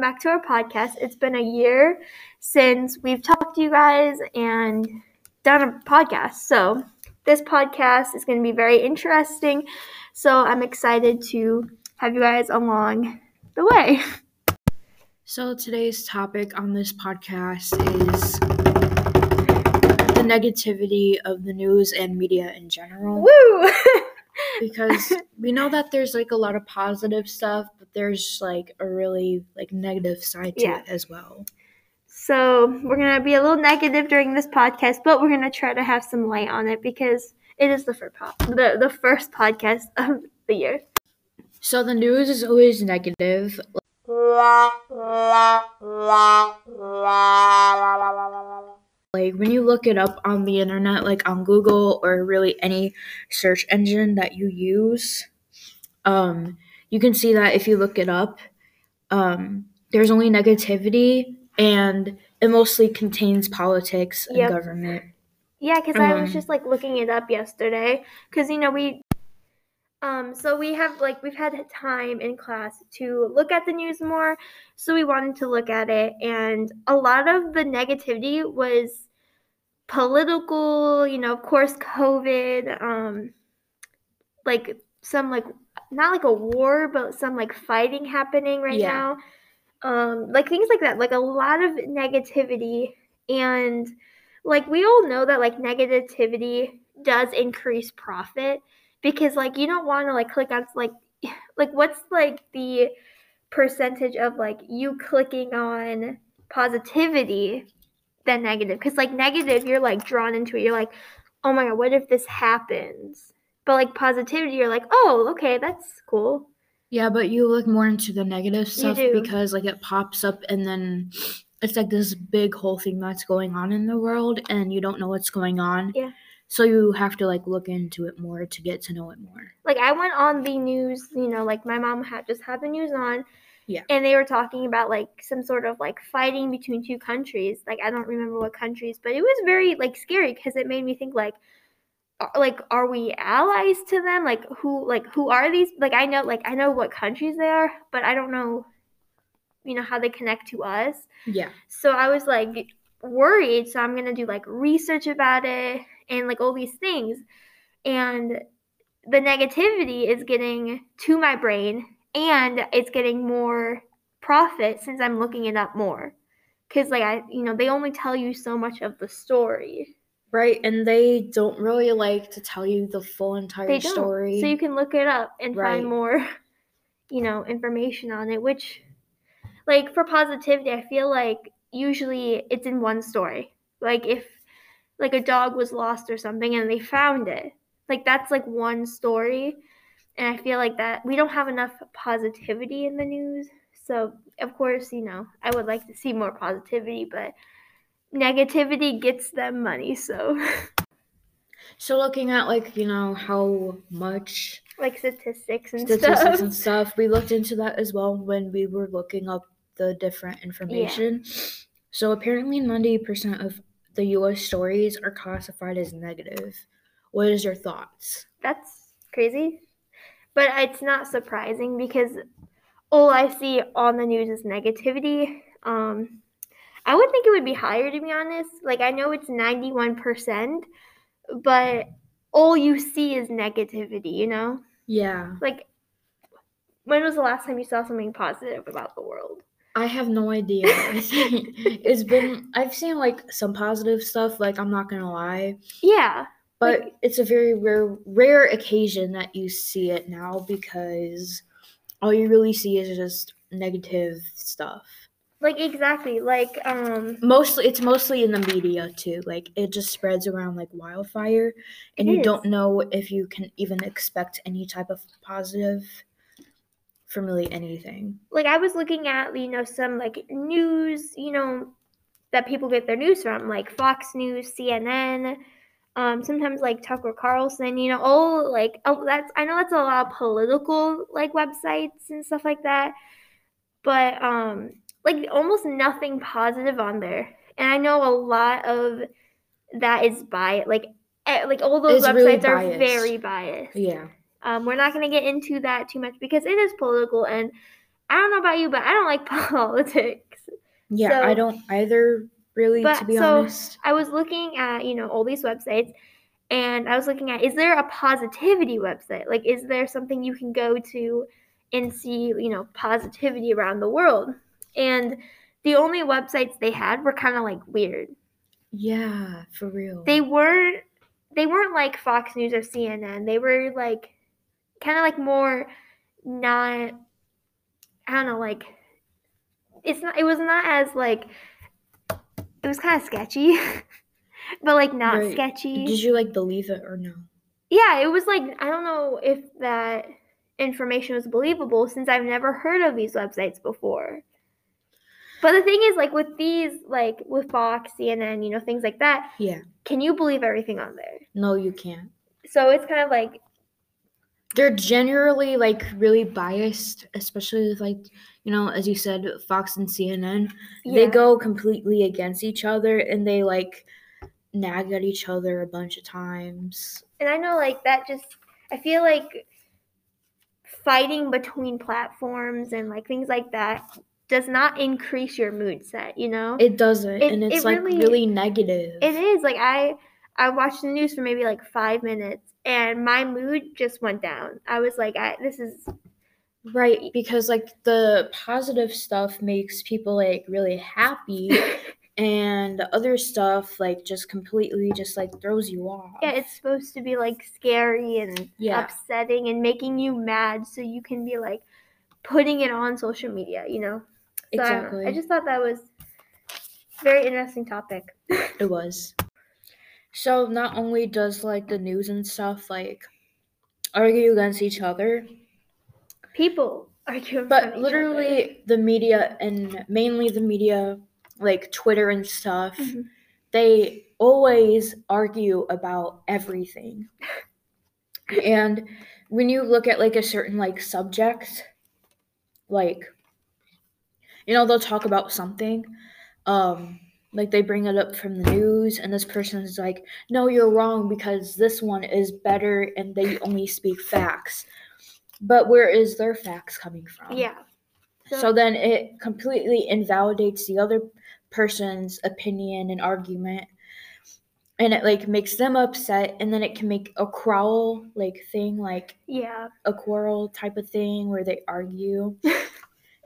welcome back to our podcast. It's been a year since we've talked to you guys and done a podcast. So, this podcast is going to be very interesting. So, I'm excited to have you guys along the way. So, today's topic on this podcast is the negativity of the news and media in general. Woo! because we know that there's like a lot of positive stuff, but there's like a really like negative side to Yeah. it as well. So we're gonna be a little negative during this podcast, but we're gonna try to have some light on it because it is the first po- the the first podcast of the year. So the news is always negative. Like when you look it up on the internet, like on Google or really any search engine that you use, um, you can see that if you look it up, um, there's only negativity and it mostly contains politics and Yep. government. Yeah, because I was Um, just like looking it up yesterday. Because you know we, um, so we have like we've had time in class to look at the news more. So we wanted to look at it, and a lot of the negativity was political. You know, of course, COVID. Um, like some like not like a war, but some like fighting happening right Yeah. now. Um, like things like that. Like a lot of negativity and like we all know that like negativity does increase profit because like you don't want to like click on like like what's like the percentage of like you clicking on positivity than negative? Because like negative you're like drawn into it. You're like oh my god what if this happens? But like positivity you're like oh okay that's cool. Yeah, but you look more into the negative stuff because like it pops up and then it's like this big whole thing that's going on in the world and you don't know what's going on. Yeah. So you have to like look into it more to get to know it more. like I went on the news, you know, like my mom had just had the news on. Yeah. And they were talking about like some sort of like fighting between two countries. Like I don't remember what countries, but it was very like scary because it made me think like like are we allies to them? Like who like who are these? Like I know like I know what countries they are, but I don't know you know how they connect to us. Yeah. So I was like worried. So I'm gonna do like research about it and like all these things. And the negativity is getting to my brain and it's getting more profit since I'm looking it up more. Cause like I you know, they only tell you so much of the story. Right. And they don't really like to tell you the full entire story. So you can look it up and Right. find more, you know, information on it, which like for positivity, I feel like usually it's in one story. Like if like a dog was lost or something and they found it. Like that's like one story. And I feel like that we don't have enough positivity in the news. So, of course, you know, I would like to see more positivity, but negativity gets them money. So, so looking at like, you know, how much like statistics and statistics stuff. and stuff. We looked into that as well when we were looking up the different information. So apparently, ninety percent of the U.S. stories are classified as negative. What is your thoughts? That's crazy. But it's not surprising because all I see on the news is negativity. Um, I would think it would be higher to be honest. Like I know it's 91%, but all you see is negativity, you know? Yeah, Like when was the last time you saw something positive about the world? I have no idea. I think it's been. I've seen like some positive stuff. Like I'm not gonna lie, Yeah. but Like- it's a very rare, rare occasion that you see it now because all you really see is just negative stuff. Like exactly. Like um mostly it's mostly in the media too like it just spreads around like wildfire and you is. don't know if you can even expect any type of positive from really anything like I was looking at you know some like news you know that people get their news from like Fox News, CNN, um, sometimes like Tucker Carlson, you know, all like oh that's I know that's a lot of political like websites and stuff like that, but um like almost nothing positive on there, and I know a lot of that is biased like. eh, Like all those It's really websites are very biased. yeah Um, we're not going to get into that too much because it is political, and I don't know about you, but I don't like politics. Yeah, So- I don't either. Really, But to be so honest. I was looking at, you know, all these websites and I was looking at is there a positivity website? Like is there something you can go to and see, you know, positivity around the world? And the only websites they had were kind of like weird. Yeah, for real. They weren't they weren't like Fox News or CNN. They were like kind of like more not I don't know, like it's not it was not as like it was kind of sketchy. but like not Right. sketchy. Did you like believe it or no? yeah, it was like I don't know if that information was believable since I've never heard of these websites before. But the thing is, like with these, like with Fox, CNN, you know, things like that, Yeah. can you believe everything on there? No, you can't. So it's kind of like, They're generally like really biased, especially with like, you know, as you said, Fox and CNN. They go completely against each other and they like nag at each other a bunch of times. and I know like that just I feel like fighting between platforms and like things like that does not increase your mood set, you know? It doesn't, It- and it's it like really- really negative. It is like I I watched the news for maybe like 5 minutes and my mood just went down. I was like I this is Right, because like the positive stuff makes people like really happy, and the other stuff like just completely just like throws you off. yeah, it's supposed to be like scary and Yeah. upsetting and making you mad so you can be like putting it on social media, you know? So I know. exactly. I just thought that was very interesting topic. It was. So not only does like the news and stuff like argue against each other, People argue but of each other. literally the media and mainly the media, like Twitter and stuff, Mhm. they always argue about everything. and when you look at like a certain like subject, like you know, they'll talk about something, um, like they bring it up from the news, and this person is like, "No, you're wrong because this one is better, and they only speak facts." But where is their facts coming from? Yeah. So then it completely invalidates the other person's opinion and argument. And it like makes them upset and then it can make a quarrel like thing like yeah. a quarrel type of thing where they argue.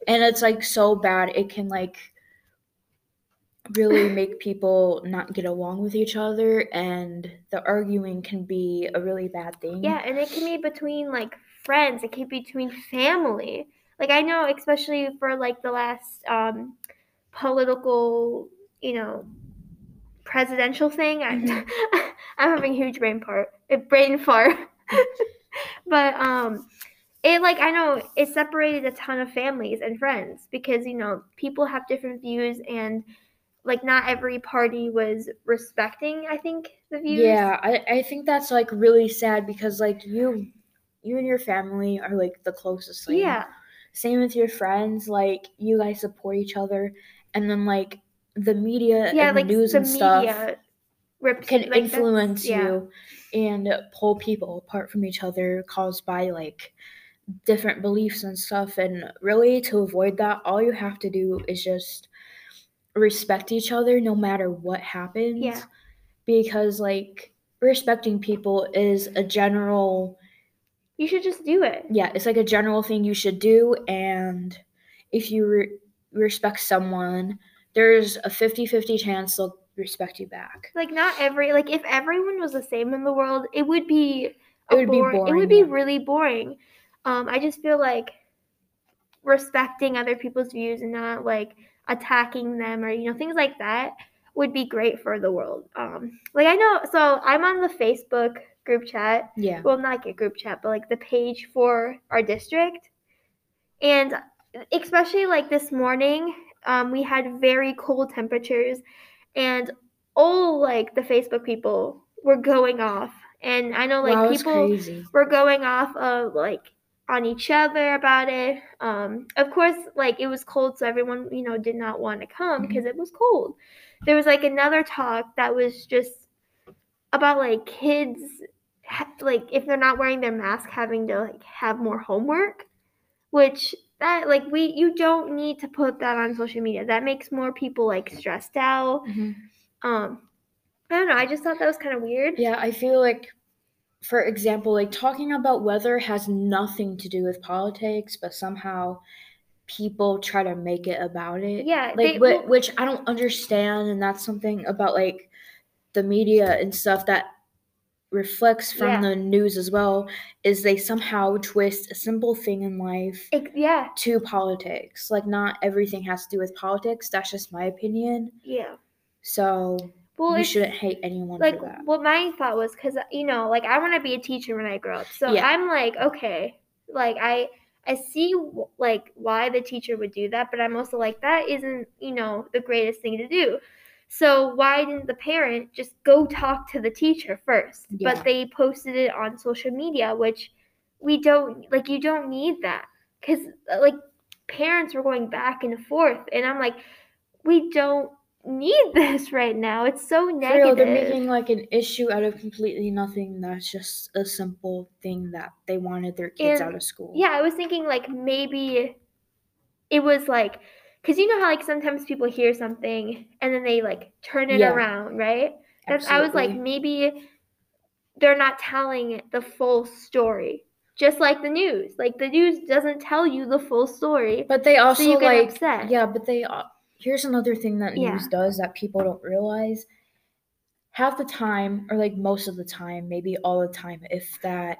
and it's like so bad it can like really make people not get along with each other and the arguing can be a really bad thing. Yeah, and it can be between like friends, it can be between family. Like I know especially for like the last um political, you know, presidential thing. I, Mhm. I'm having a huge brain part, a brain fart. but um it like I know it separated a ton of families and friends because you know people have different views and like not every party was respecting I think the views. Yeah, I, I think that's like really sad because like you you and your family are like the closest thing. Yeah. Same with your friends, like you guys support each other and then like the media Yeah, and like the news the and stuff can like, influence yeah. you and pull people apart from each other caused by like different beliefs and stuff and really to avoid that all you have to do is just respect each other no matter what happens Yeah. because like respecting people is a general You should just do it. yeah it's like a general thing you should do and if you re- respect someone there's a 50-50 chance they'll respect you back Like not every like if everyone was the same in the world, it would be It would be boring. It would be yeah. really boring. Um, I just feel like respecting other people's views and not like attacking them or you know things like that would be great for the world. Um, like I know, so I'm on the Facebook group chat. yeah Well, not a group chat, but like the page for our district, and especially like this morning, um, we had very cold temperatures, and all like the Facebook people were going off, and I know like wow, people crazy were going off of like on each other about it. Um, of course, like it was cold, so everyone you know did not want to come because it was cold. There was like another talk that was just about like kids, ha- like if they're not wearing their mask, having to like have more homework, which that like we you don't need to put that on social media. That makes more people like stressed out. Um I don't know, I just thought that was kind of weird. Yeah, I feel like, for example, like talking about weather has nothing to do with politics, but somehow people try to make it about it. Yeah, like they- well- which I don't understand, and that's something about like the media and stuff that reflects from Yeah. the news as well. Is they somehow twist a simple thing in life Ex- yeah, to politics. Like not everything has to do with politics. That's just my opinion. yeah. So Well, you shouldn't hate anyone like for that. what my thought was because you know like i want to be a teacher when i grow up so Yeah. i'm like okay like i i see like why the teacher would do that but i'm also like that isn't you know the greatest thing to do so why didn't the parent just go talk to the teacher first Yeah. but they posted it on social media which we don't like you don't need that because uh, like parents were going back and forth and i'm like we don't need this right now it's so negative real, they're making like an issue out of completely nothing. That's just a simple thing that they wanted their kids And- out of school. Yeah, I was thinking like maybe it was like because you know how like sometimes people hear something and then they like turn it Yeah. around, right? That's I was like maybe they're not telling the full story. Just like the news. Like the news doesn't tell you the full story. But they also get like upset. yeah, but they here's another thing that Yeah. news does that people don't realize. Half the time, or like most of the time, maybe all the time, if that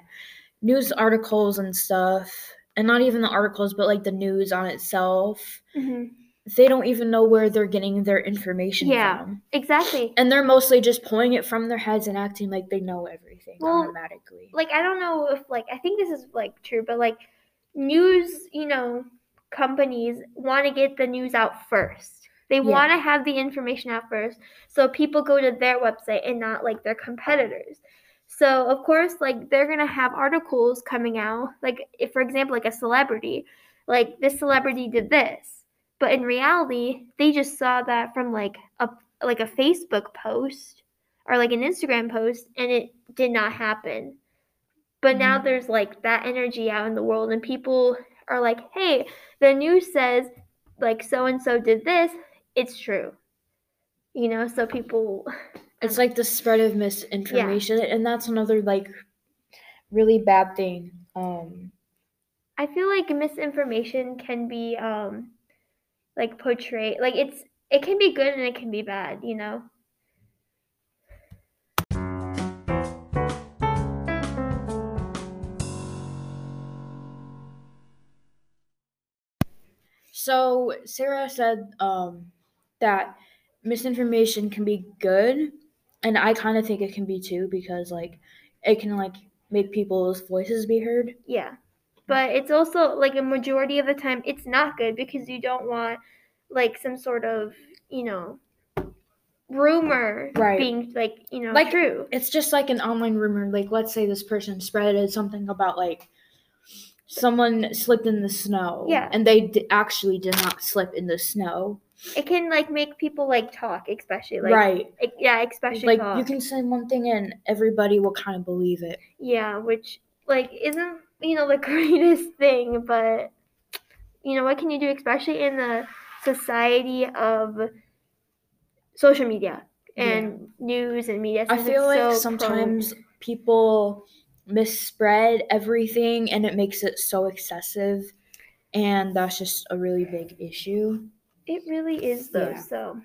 news articles and stuff, and not even the articles, but like the news on itself, Mhm. they don't even know where they're getting their information Yeah. from. Exactly. And they're mostly just pulling it from their heads and acting like they know everything Well, automatically. like I don't know if like I think this is like true, but like news, you know, companies want to get the news out first. They Yeah. want to have the information out first, so people go to their website and not like their competitors. So of course, like they're gonna have articles coming out, like if for example, like a celebrity, like this celebrity did this, but in reality, they just saw that from like a like a Facebook post or like an Instagram post, and it did not happen. But now Mhm. there's like that energy out in the world, and people are like, hey, the news says like so and so did this, it's true. You know, so people, It's like the spread of misinformation, and that's another like really bad thing. Um, I feel like misinformation can be um like portrayed, like it's it can be good and it can be bad, you know. So Sara said um, that misinformation can be good, and I kind of think it can be too because like it can like make people's voices be heard. Yeah. But it's also like a majority of the time it's not good because you don't want like some sort of, you know, rumor Right. being like, you know, Like- true. It's just like an online rumor. Like let's say this person spreaded something about like someone slipped in the snow. Yeah. and they d- actually did not slip in the snow. It can like make people like talk, especially like right. e- yeah, especially like talk. you can say one thing and everybody will kind of believe it. Yeah, which like isn't you know the greatest thing, but you know what can you do, especially in the society of social media and news and media. I feel like so sometimes people misspread everything and it makes it so excessive and that's just a really big issue. It really is though. Yeah. So,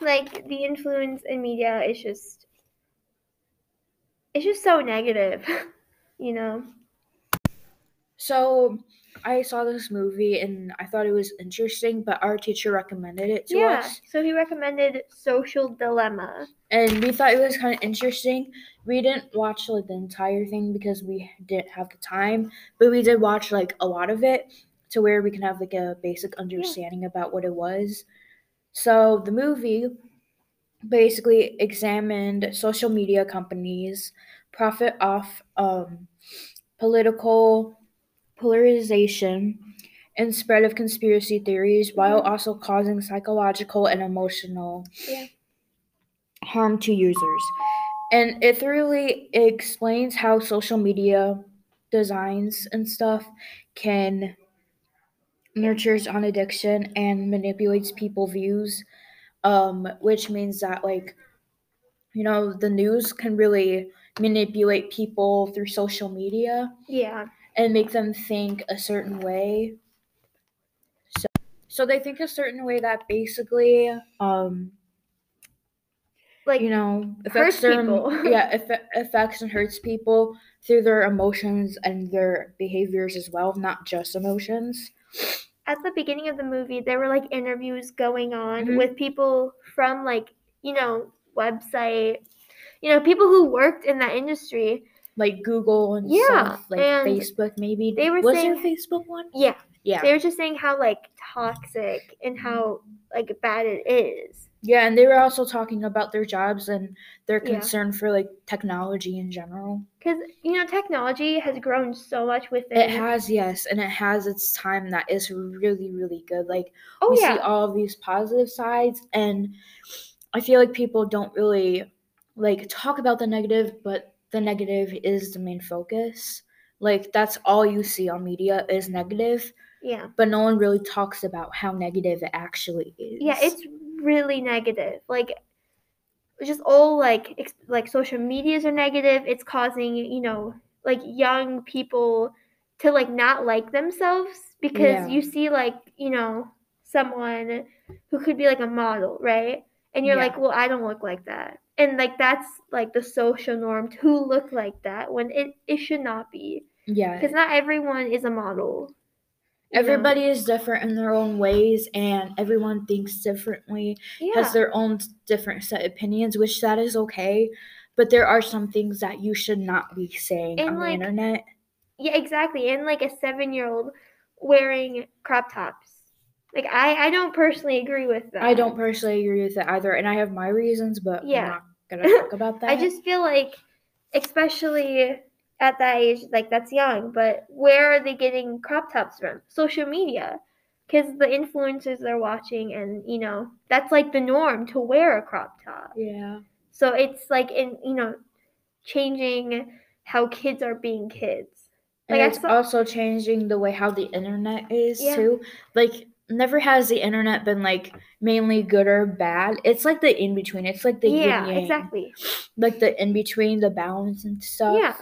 like the influence in media is just it's just so negative, you know. So I saw this movie and I thought it was interesting, but our teacher recommended it to yeah. us. So he recommended Social Dilemma. And we thought it was kind of interesting. We didn't watch like the entire thing because we didn't have the time, but we did watch like a lot of it to where we can have like a basic understanding about what it was. So the movie basically examined social media companies profit off um, political polarization and spread of conspiracy theories while Mhm. also causing psychological and emotional Yeah. harm to users. And it thoroughly explains how social media designs and stuff can nurtures on addiction and manipulates people views um which means that like you know the news can really manipulate people through social media Yeah. And make them think a certain way so so they think a certain way that basically um Like you know affects their people. yeah affe- affects and hurts people through their emotions and their behaviors as well not just emotions at the beginning of the movie, there were like interviews going on Mhm. with people from like, you know, website, you know, people who worked in that industry. Like google and Yeah, stuff like and facebook maybe they were was saying- there a facebook one Yeah. yeah They were just saying how like toxic and how like bad it is. Yeah, and they were also talking about their jobs and their Yeah. concern for like technology in general. Because, you know, technology has grown so much with It It has, yes, and it has its time that is really, really good. Like oh, we yeah. see all of these positive sides, and I feel like people don't really like talk about the negative, but the negative is the main focus. Like that's all you see on media is negative, yeah. but no one really talks about how negative it actually is. Yeah, it's really negative. Like just all like ex- like social medias are negative. It's causing, you know, like young people to like not like themselves because Yeah. you see like, you know, someone who could be like a model, right? And you're Yeah. like, "Well, I don't look like that." And like that's like the social norm to look like that when it it should not be. yeah. Cuz not everyone is a model. you know? everybody is different in their own ways and everyone thinks differently yeah. has their own different set opinions which that is okay but there are some things that you should not be saying And, on the internet Yeah, exactly. And like a seven year old wearing crop tops. Like I, I don't personally agree with that. i don't personally agree with it either and i have my reasons but Yeah. i'm not gonna talk about that I just feel like especially at that age, like that's young, but where are they getting crop tops from? Social media. Because the influencers they're watching and you know, that's like the norm to wear a crop top. yeah So it's like in you know, changing how kids are being kids. and Like, I it's saw- also changing the way how the internet is Yeah. too like never has the internet been like mainly good or bad it's like the in between it's like the yeah, yang. exactly. like the in between the balance and stuff Yeah.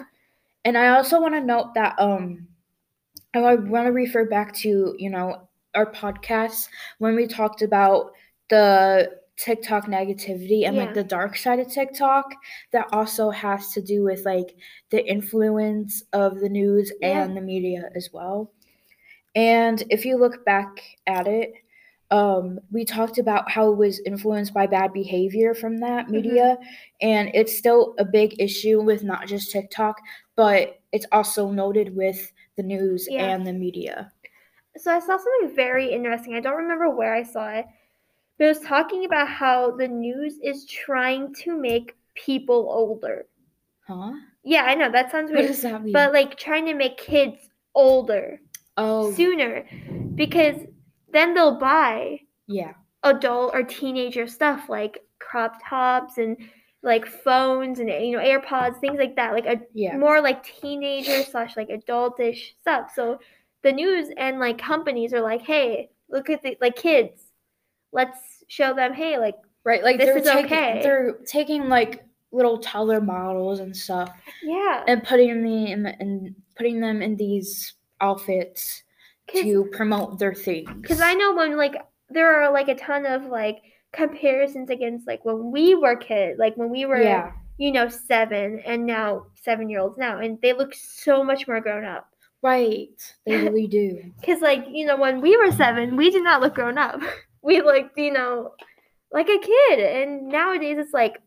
And I also want to note that um I want to refer back to, you know, our podcast when we talked about the TikTok negativity and Yeah. like the dark side of TikTok that also has to do with like the influence of the news Yeah. and the media as well. And if you look back at it, um, we talked about how it was influenced by bad behavior from that Mm-hmm. media, and it's still a big issue with not just TikTok, but it's also noted with the news Yeah. and the media. So I saw something very interesting. I don't remember where I saw it, but it was talking about how the news is trying to make people older. Huh? Yeah, I know that sounds weird, that but like trying to make kids older oh, sooner because then they'll buy yeah. adult or teenager stuff like crop tops and like phones and you know AirPods, things like that. Like a Yeah. more like teenager slash like adultish stuff. So the news and like companies are like, hey, look at the like kids. Let's show them, hey, like Right. Like This they're is taking okay. they're taking like little toddler models and stuff yeah, and putting them in and putting them in these outfits to promote their things. because I know when like there are like a ton of like comparisons against like when we were kids, like when we were yeah. you know seven and now seven year olds now, and they look so much more grown up. Right. They really do. Because, like, you know, when we were seven, we did not look grown up. We looked, you know, like a kid. And nowadays it's like,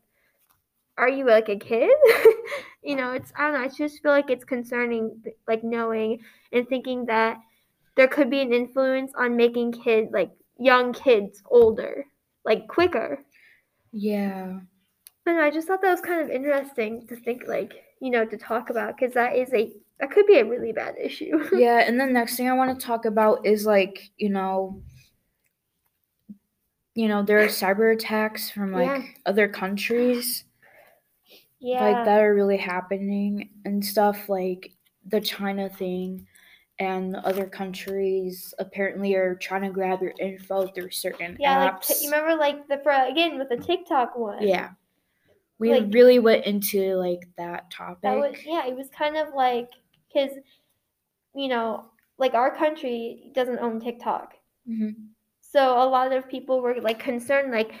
are you like a kid? you know, it's, I don't know, I just feel like it's concerning, like, knowing and thinking that there could be an influence on making kids, like, young kids older, like, quicker. Yeah. And I just thought that was kind of interesting to think, like, you know, to talk about because that is a, that could be a really bad issue. Yeah, and the next thing I want to talk about is like, you know, you know, there are cyber attacks from like Yeah. other countries yeah. like that are really happening and stuff like the China thing and other countries apparently are trying to grab your info through certain Yeah, like apps. t- you remember like the for again with the TikTok one. yeah. We like- really went into like that topic. That was yeah, it was kind of like because you know like our country doesn't own TikTok, Mhm. so a lot of people were like concerned like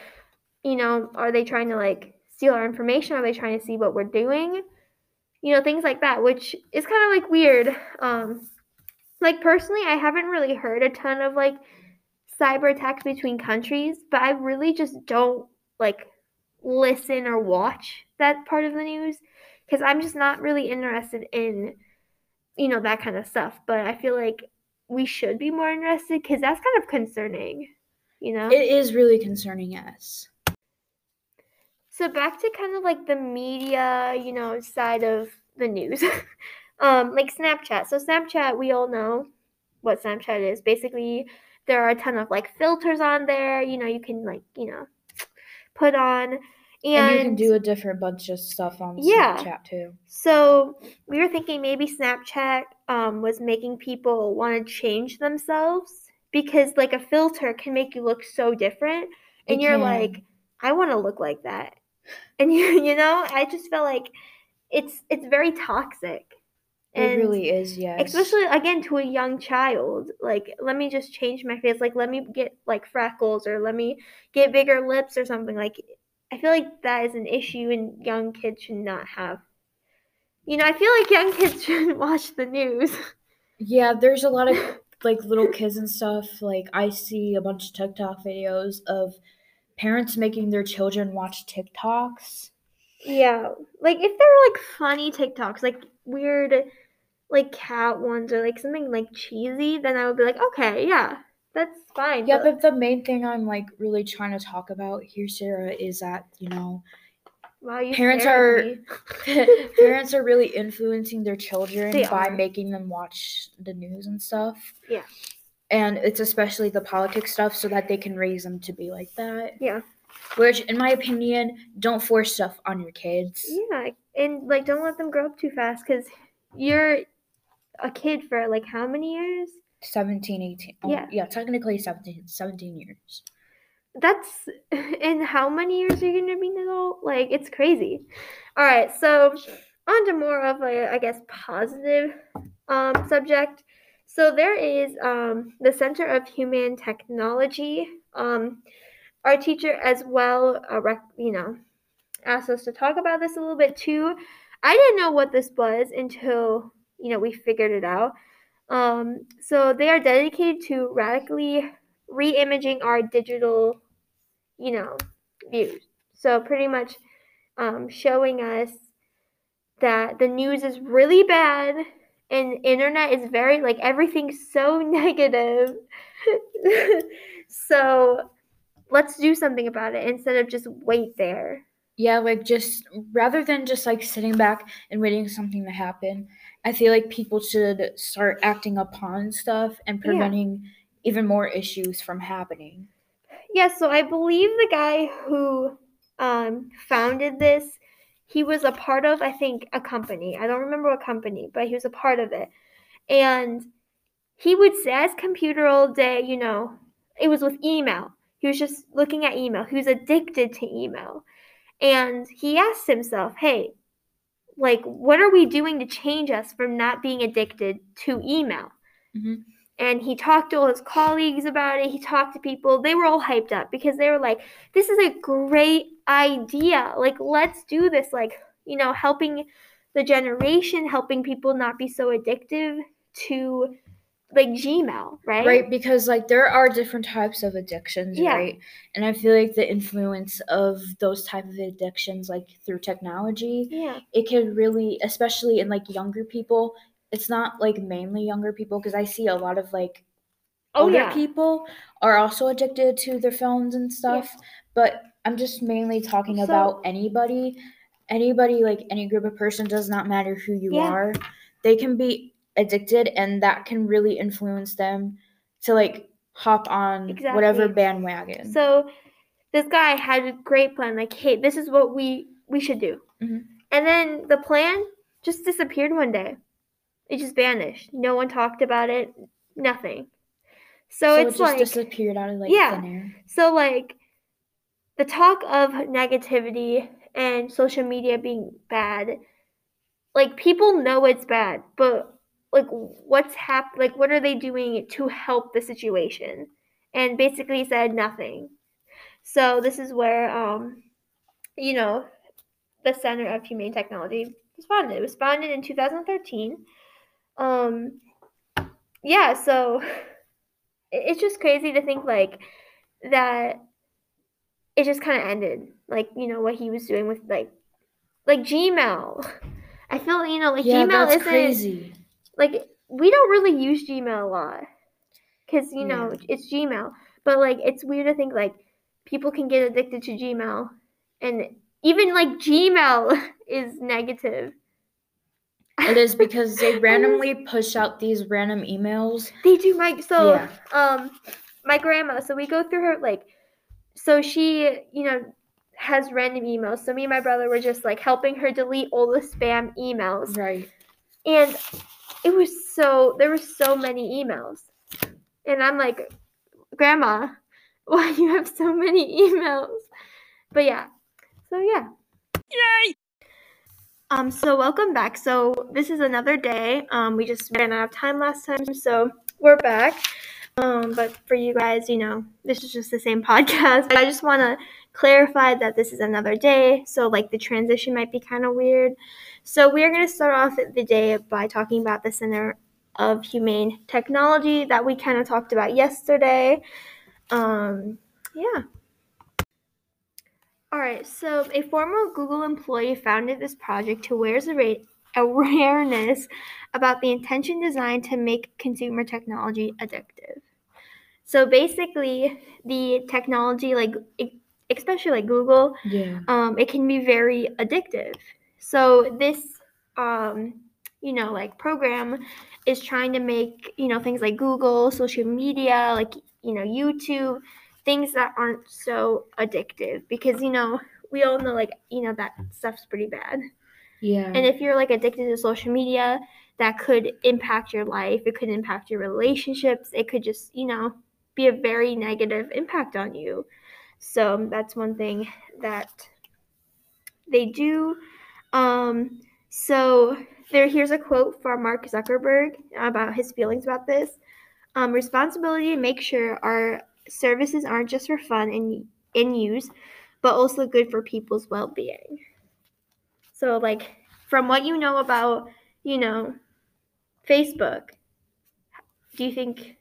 you know are they trying to like steal our information? Are they trying to see what we're doing? You know things like that, which is kind of like weird. Um, like personally, I haven't really heard a ton of like cyber attacks between countries, but I really just don't like listen or watch that part of the news because I'm just not really interested in, you know, that kind of stuff. But I feel like we should be more interested because that's kind of concerning, you know? It is really concerning, yes. So back to kind of like the media, you know, side of the news. um, like Snapchat. So Snapchat, we all know what Snapchat is. Basically, there are a ton of like filters on there, you know, you can like, you know, put on and, And, you can do a different bunch of stuff on Yeah. Snapchat too. So we were thinking maybe Snapchat um, was making people want to change themselves because like a filter can make you look so different, and It you're can. like, I want to look like that, and you you know, I just feel like it's it's very toxic, It really is, yes. especially again to a young child. Like, let me just change my face. Like, let me get like freckles or let me get bigger lips or something. Like, I feel like that is an issue, and young kids should not have. You know, I feel like young kids shouldn't watch the news. Yeah, there's a lot of like little kids and stuff. Like I see a bunch of TikTok videos of parents making their children watch TikToks. Yeah, like if they're like funny TikToks, like weird, like cat ones or like something like cheesy, then I would be like, okay, yeah, that's fine. Yeah, but the main thing I'm like really trying to talk about here, Sara, is that, you know, wow, parents are- parents are really influencing their children They by are. making them watch the news and stuff. Yeah. And it's especially the politics stuff so that they can raise them to be like that. Yeah. Which, in my opinion, don't force stuff on your kids. Yeah, and like don't let them grow up too fast because you're a kid for like how many years? 17, 18. oh, Yeah. yeah, technically 17, 17 years. That's in how many years are you gonna be an adult? Like it's crazy. All right, so on to more of a I guess positive um, subject. So there is um, the Center of Humane Technology. Um, our teacher as well, uh, rec- you know, asked us to talk about this a little bit too. I didn't know what this was until you know we figured it out. Um, so they are dedicated to radically re-imaging our digital, you know, views. So pretty much um, showing us that the news is really bad and internet is very like everything's so negative. so let's do something about it instead of just wait there. Yeah, like just rather than just like sitting back and waiting for something to happen, I feel like people should start acting upon stuff and Yeah. preventing even more issues from happening. Yeah, so I believe the guy who um, founded this, he was a part of, I think, a company. I don't remember what company, but he was a part of it. And he would sit at computer all day, you know, it was with email. He was just looking at email. He was addicted to email. And he asked himself, hey, like, what are we doing to change us from not being addicted to email? Mhm. And he talked to all his colleagues about it. He talked to people. They were all hyped up because they were like, this is a great idea. Like, let's do this. Like, you know, helping the generation, helping people not be so addictive to like Gmail, right? Right, because like there are different types of addictions, Yeah. right? And I feel like the influence of those type of addictions like through technology, Yeah. it can really especially in like younger people, it's not like mainly younger people because I see a lot of like Oh older yeah. people are also addicted to their phones and stuff. But I'm just mainly talking So- about anybody, anybody like any group of person does not matter who you Yeah. are. They can be addicted and that can really influence them to like hop on whatever bandwagon. So this guy had a great plan. Like, hey, this is what we we should do. Mhm. And then the plan just disappeared one day. It just vanished. No one talked about it. Nothing. So, So, it's it just like disappeared out of like Yeah. thin air. so like the talk of negativity and social media being bad, like people know it's bad, but like what's hap- like what are they doing to help the situation? And basically said nothing. So this is where um you know the Center of Humane Technology responded. It was founded in 2013. Um yeah, so it's just crazy to think like that it just kind of ended like you know what he was doing with like like gmail. I feel you know like yeah, gmail isn't crazy. like we don't really use gmail a lot because you know it's gmail. But like it's weird to think like people can get addicted to gmail and even like gmail is negative It is because they randomly push out these random emails. They do my so Yeah. um my grandma, so we go through her like so she, you know, has random emails. So me and my brother were just like helping her delete all the spam emails. Right. And it was so there were so many emails. And I'm like, Grandma, why you have so many emails? But yeah. So yeah. Yay! Um, so welcome back. So this is another day. Um, we just ran out of time last time, so we're back. Um, but for you guys, you know, this is just the same podcast. I just want to clarify that this is another day, so like the transition might be kind of weird. So we are going to start off the day by talking about the Center of Humane Technology that we kind of talked about yesterday. Um, yeah. All right, so a former Google employee founded this project to raise awareness about the intention designed to make consumer technology addictive. So basically, the technology, like especially like Google, Yeah. um, it can be very addictive. So this, um, you know, like program is trying to make you know things like Google, social media, like you know YouTube, things that aren't so addictive because you know we all know like you know that stuff's pretty bad. Yeah. And if you're like addicted to social media, that could impact your life. It could impact your relationships. It could just, you know, be a very negative impact on you. So that's one thing that they do. Um, so there, here's a quote from Mark Zuckerberg about his feelings about this. Um, responsibility to make sure our services aren't just for fun and in use, but also good for people's well-being. So, like, from what you know about, you know, Facebook, do you think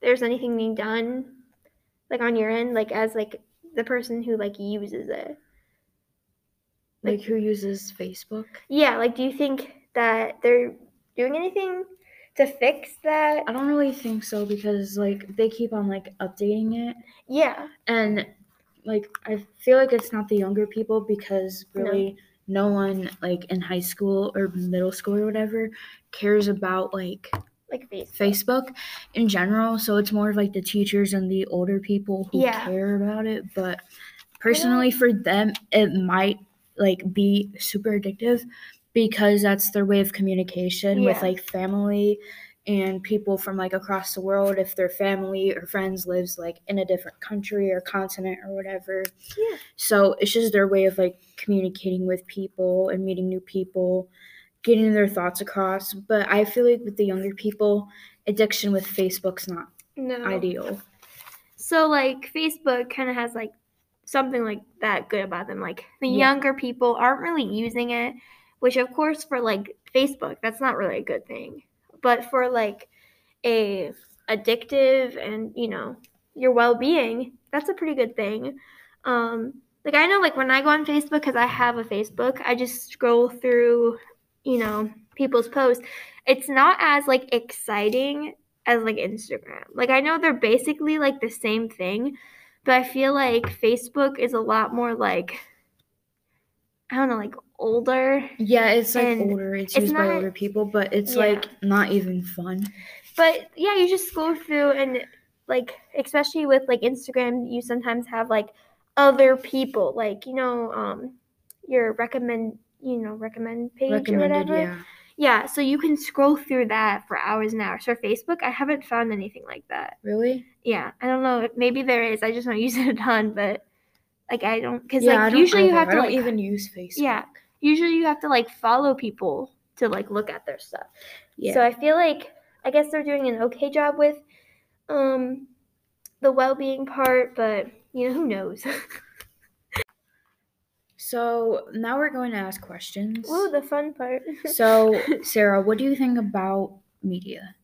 there's anything being done, like on your end, like as like the person who like uses it? like who uses Facebook? Yeah, like, do you think that they're doing anything to fix that? I don't really think so because like they keep on like updating it Yeah, and like I feel like it's not the younger people because No. really no, one like in high school or middle school or whatever cares about like like Facebook. Facebook in general. So it's more of like the teachers and the older people who Yeah. care about it. But personally, for them, it might like be super addictive because that's their way of communication with like family and people from like across the world if their family or friends lives like in a different country or continent or whatever Yeah. so it's just their way of like communicating with people and meeting new people getting their thoughts across but i feel like with the younger people addiction with facebook's not No. ideal So like Facebook kind of has like something like that good about them. Like the Yeah. younger people aren't really using it, which of course for like Facebook, that's not really a good thing. But for like a addictive and you know your well-being, that's a pretty good thing. Um, like I know like when I go on Facebook because I have a Facebook, I just scroll through, you know, people's posts. It's not as like exciting as like Instagram. Like I know they're basically like the same thing, but I feel like Facebook is a lot more like I don't know, like older. yeah it's like older it's, it's used by older people but it's Yeah. like not even fun But yeah, you just scroll through and like especially with like Instagram, you sometimes have like other people, like, you know, um your recommend you know, recommend page or whatever. yeah Yeah, so you can scroll through that for hours and hours. For Facebook, I haven't found anything like that. Really? Yeah, I don't know. Maybe there is. I just don't use it a ton, but like I don't because Yeah, like don't usually you either. have I to don't like even use Facebook. yeah usually you have to like follow people to like look at their stuff. Yeah. So I feel like I guess they're doing an okay job with um the well-being part, but you know who knows. So now we're going to ask questions. Ooh, the fun part. so Sara, what do you think about media?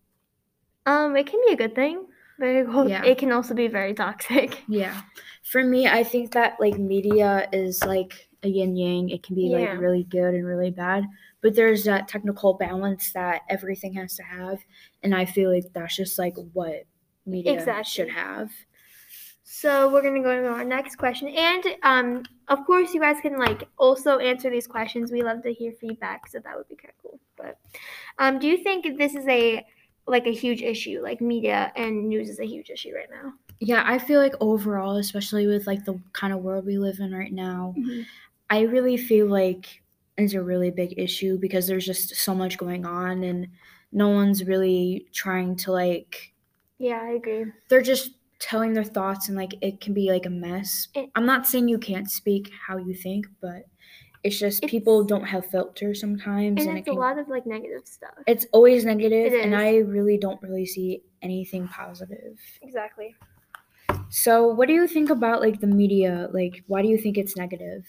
um, it can be a good thing, but it, will- Yeah. it can also be very toxic. Yeah. For me, I think that like media is like a yin yang. It can be Yeah. like really good and really bad, but there's that technical balance that everything has to have, and I feel like that's just like what media Exactly. should have. So we're gonna go to our next question, and um, of course, you guys can like also answer these questions. We love to hear feedback, so that would be kind of cool. But um, do you think this is a like a huge issue? Like media and news is a huge issue right now. Yeah, I feel like overall, especially with like the kind of world we live in right now, I really feel like it's a really big issue because there's just so much going on and no one's really trying to like Yeah, I agree. they're just telling their thoughts and like it can be like a mess. It- I'm not saying you can't speak how you think, but it's just people don't have filters sometimes And and, it it's a lot of like negative stuff. it's always negative It and. I really don't really see anything positive. Exactly. So, what do you think about like the media? Like why do you think it's negative?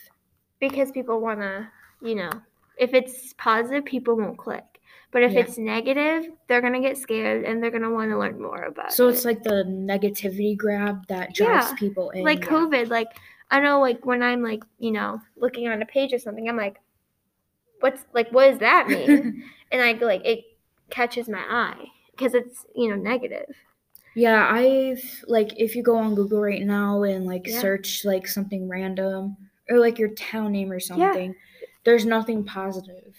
Because people wanna, you know, if it's positive, people won't click. But if Yeah. it's negative, they're gonna get scared and they're gonna want to learn more about So it. it's like the negativity grab that drives Yeah, people in. like yeah. COVID, like I know like when I'm like, you know, looking on a page or something, I'm like, what's like what does that mean? and I go like it catches my eye because it's, you know, negative. Yeah, I've like if you go on Google right now and like search like something random or like your town name or something, Yeah. there's nothing positive.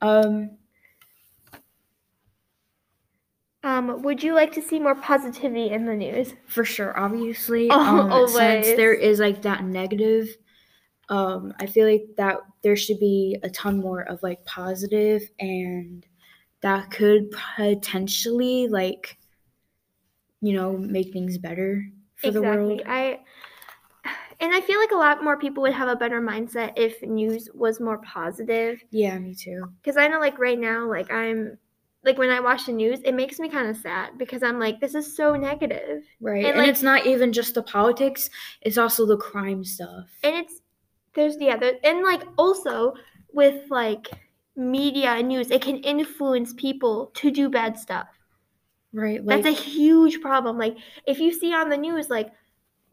Um, Um, would you like to see more positivity in the news? for sure, obviously. Oh, um, since there always. is like that negative, um, I feel like that there should be a ton more of like positive and that could potentially like you know make things better for the world. I and I feel like a lot more people would have a better mindset if news was more positive. Yeah, me too. Because I know, like right now, like I'm, like when I watch the news, it makes me kind of sad because I'm like, this is so negative, Right. And, And, like- it's not even just the politics, it's also the crime stuff. and it's there's yeah, there, and like also with like media and news, it can influence people to do bad stuff. right. Like That's a huge problem. Like if you see on the news, like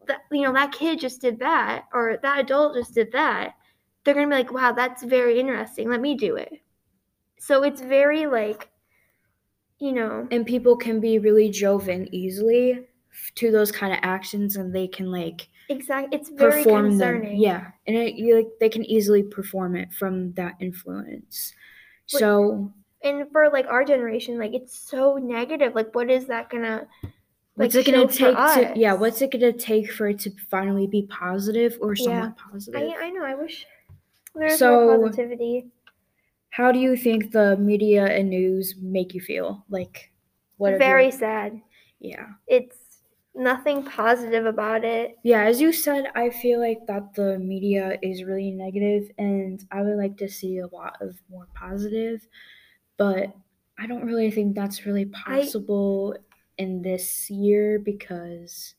that you know that kid just did that or that adult just did that, they're gonna be like, wow, that's very interesting. Let me do it. So it's very like, you know, and people can be really driven easily to those kind of actions and they can like exactly It's very perform them. concerning. Yeah. And it, you like they can easily perform it from that influence. So And for like our generation, like it's so negative. Like, what is that gonna? Like, what's it gonna take to yeah, what's it gonna take for it to finally be positive or Yeah. positive? I I know. I wish there's So- more positivity. How do you think the media and news make you feel? Like what Very sad. yeah. It's nothing positive about it. Yeah, as you said, I feel like that the media is really negative, and I would like to see a lot of more positive, but I don't really think that's really possible in this year because,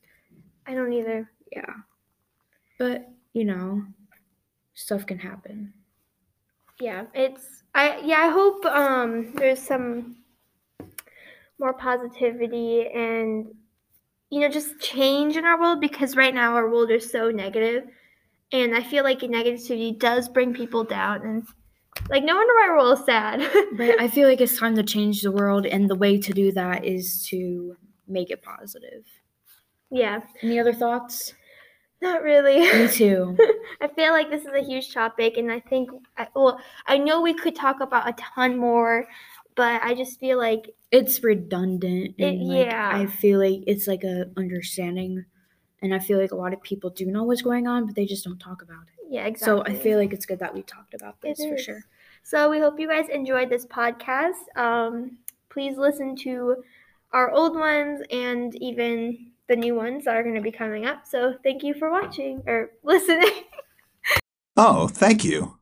I don't either. yeah. But, you know, stuff can happen. yeah it's i yeah i hope um there's some more positivity and you know just change in our world because right now our world is so negative and i feel like negativity does bring people down and like no wonder why we're all sad But I feel like it's time to change the world, and the way to do that is to make it positive. yeah Any other thoughts? not really Me too. I feel like this is a huge topic, and I think, I, well, I know we could talk about a ton more, but I just feel like, it's redundant It- like yeah. I feel like it's like a understanding and I feel like a lot of people do know what's going on but they just don't talk about it. Yeah, exactly. So. I feel like it's good that we talked about It this for is. sure. So we hope you guys enjoyed this podcast. Um, please listen to our old ones and even the new ones that are going to be coming up. So thank you for watching or listening. oh, thank you.